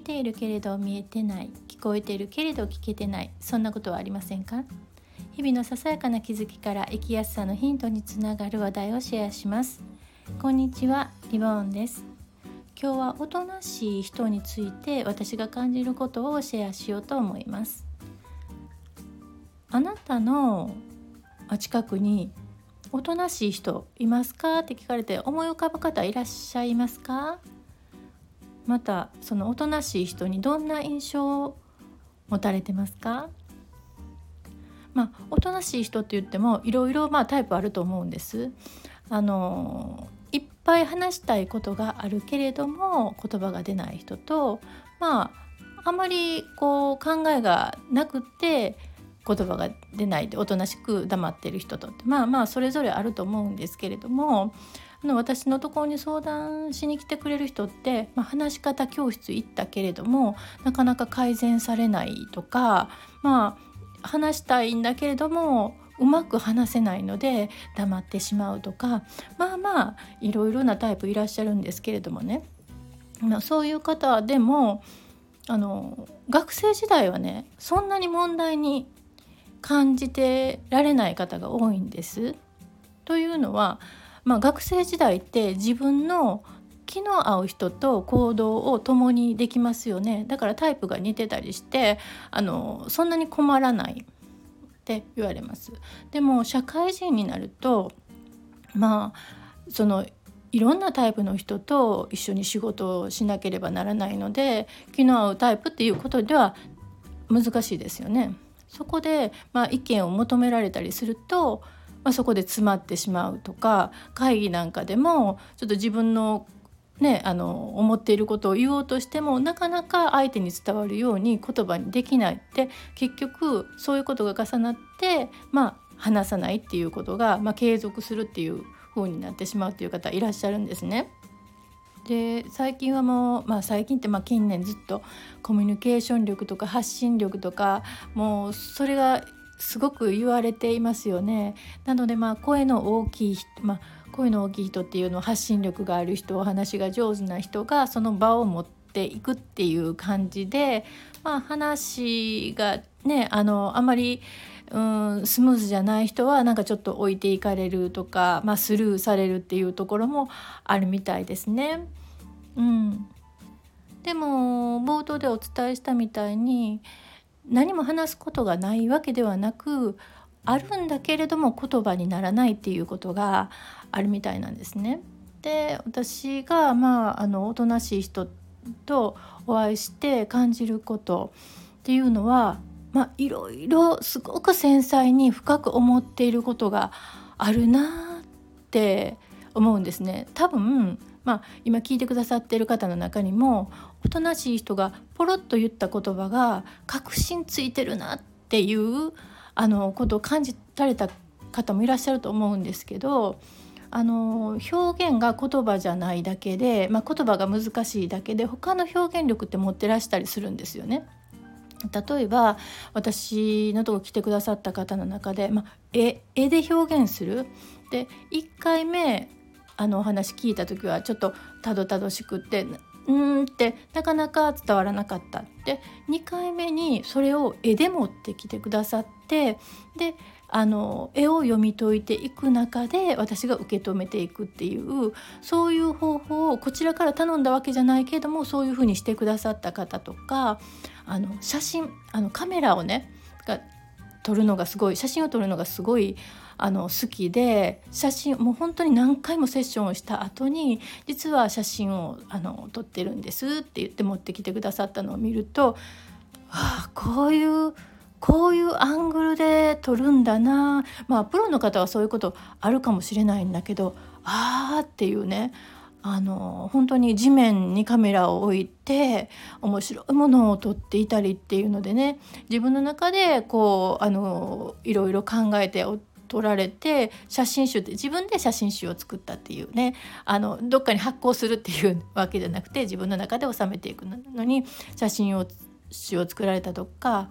見ているけれど見えてない聞こえているけれど聞けてないそんなことはありませんか？日々のささやかな気づきから生きやすさのヒントにつながる話題をシェアします。こんにちはリボーンです。今日はおとなしい人について私が感じることをシェアしようと思います。あなたの近くにおとなしい人いますか？って聞かれて思い浮かぶ方いらっしゃいますか？またそのおとなしい人にどんな印象を持たれてますか？まあ、おとなしい人って言ってもいろいろまあタイプあると思うんです。あのいっぱい話したいことがあるけれども言葉が出ない人とまああまりこう考えがなくて言葉が出ないでおとなしく黙ってる人とってまあまあそれぞれあると思うんですけれどもあの私のところに相談しに来てくれる人って、まあ、話し方教室行ったけれどもなかなか改善されないとかまあ話したいんだけれどもうまく話せないので黙ってしまうとかまあまあいろいろなタイプいらっしゃるんですけれどもね、まあ、そういう方でもあの学生時代はねそんなに問題に感じてられない方が多いんです。というのは、まあ、学生時代って自分の気の合う人と行動を共にできますよねだからタイプが似てたりしてあのそんなに困らないって言われますでも社会人になるとまあそのいろんなタイプの人と一緒に仕事をしなければならないので気の合うタイプっていうことでは難しいですよね。そこで、まあ、意見を求められたりすると、まあ、そこで詰まってしまうとか会議なんかでもちょっと自分のね、あの思っていることを言おうとしてもなかなか相手に伝わるように言葉にできないって結局そういうことが重なってまあ話さないっていうことが、まあ、継続するっていう風になってしまうっていう方いらっしゃるんですね。で最近はもう、まあ、最近ってまあ近年ずっとコミュニケーション力とか発信力とかもうそれがすごく言われていますよね。なのでまあ声の大きい人、まあ、声の大きい人っていうのは発信力がある人お話が上手な人がその場を持っていくっていう感じで、まあ、話がねあのあまりうんスムーズじゃない人はなんかちょっと置いていかれるとか、まあ、スルーされるっていうところもあるみたいですね。うん、でも冒頭でお伝えしたみたいに何も話すことがないわけではなくあるんだけれども言葉にならないっていうことがあるみたいなんですね。で私がまああのおとなしい人とお会いして感じることっていうのはまあいろいろすごく繊細に深く思っていることがあるなって思うんですね。多分まあ、今聞いてくださっている方の中にもおとなしい人がポロッと言った言葉が確信ついてるなっていうあのことを感じられた方もいらっしゃると思うんですけどあの表現が言葉じゃないだけで、まあ、言葉が難しいだけで他の表現力って持ってらしたりするんですよね。例えば私のとこ来てくださった方の中で、まあ、絵絵で表現するで1回目あのお話聞いた時はちょっとたどたどしくってうんってなかなか伝わらなかったって。2回目にそれを絵で持ってきてくださってであの絵を読み解いていく中で私が受け止めていくっていうそういう方法をこちらから頼んだわけじゃないけれどもそういうふうにしてくださった方とかあの写真あのカメラをね撮るのがすごい写真を撮るのがすごいあの好きで写真もう本当に何回もセッションをした後に実は写真をあの撮ってるんですって言って持ってきてくださったのを見るとああこういうこういうアングルで撮るんだな。まあプロの方はそういうことあるかもしれないんだけどああっていうねあの本当に地面にカメラを置いて面白いものを撮っていたりっていうのでね自分の中でこうあのいろいろ考えて撮られて写真集って自分で写真集を作ったっていうね。あのどっかに発行するっていうわけじゃなくて自分の中で収めていくのに写真を集を作られたとか、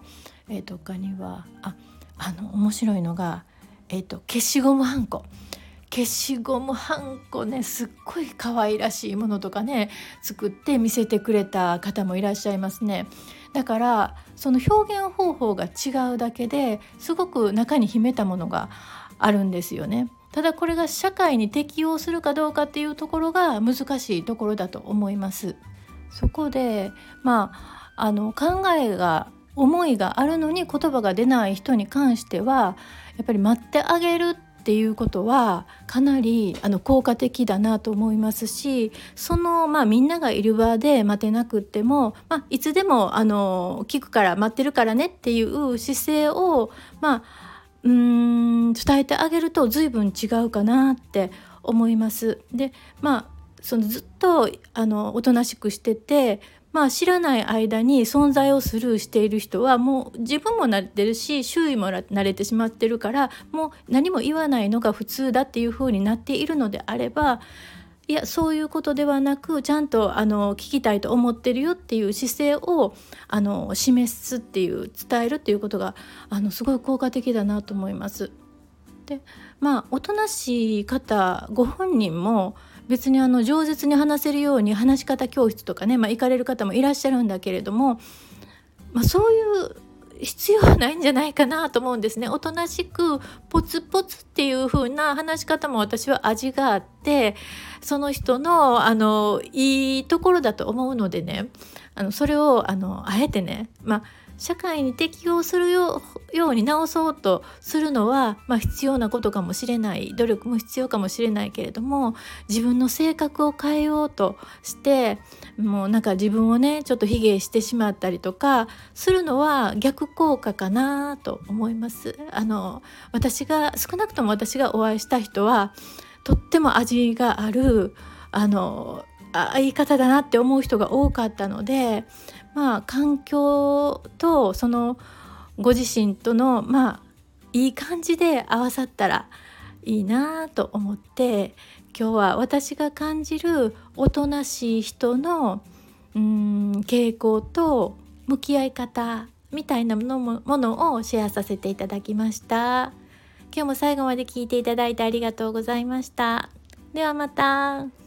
えー、とかにはああの面白いのが、えーと、消しゴムはんこ。消しゴムはんこねすっごい可愛らしいものとかね作って見せてくれた方もいらっしゃいますね。だからその表現方法が違うだけですごく中に秘めたものがあるんですよね。ただこれが社会に適応するかどうかっていうところが難しいところだと思います。そこでまああの考えが思いがあるのに言葉が出ない人に関してはやっぱり待ってあげるっていうことはかなりあの効果的だなと思いますしその、まあ、みんながいる場で待てなくっても、まあ、いつでもあの聞くから待ってるからねっていう姿勢を、まあ、うん伝えてあげると随分違うかなって思います。でまあそのずっとあのおとなしくしててまあ知らない間に存在をスルーしている人はもう自分も慣れてるし周囲も慣れてしまってるからもう何も言わないのが普通だっていうふうになっているのであればいやそういうことではなくちゃんとあの聞きたいと思ってるよっていう姿勢をあの示すっていう伝えるっていうことがあのすごい効果的だなと思います。でまあおとなしい方ご本人も別にあの饒舌に話せるように話し方教室とかね、まあ、行かれる方もいらっしゃるんだけれども、まあ、そういう必要はないんじゃないかなと思うんですね。おとなしくポツポツっていう風な話し方も私は味があってその人のあのいいところだと思うのでねあのそれをあのあえてねまあ社会に適応するように直そうとするのは、まあ、必要なことかもしれない努力も必要かもしれないけれども自分の性格を変えようとしてもうなんか自分をねちょっと卑下してしまったりとかするのは逆効果かなと思います。あの私が少なくとも私がお会いした人はとっても味があるあのあ言い方だなって思う人が多かったのでまあ環境とそのご自身とのまあいい感じで合わさったらいいなと思って今日は私が感じるおとなしい人のうん傾向と向き合い方みたいなものものをシェアさせていただきました今日も最後まで聞いていただいてありがとうございましたではまた。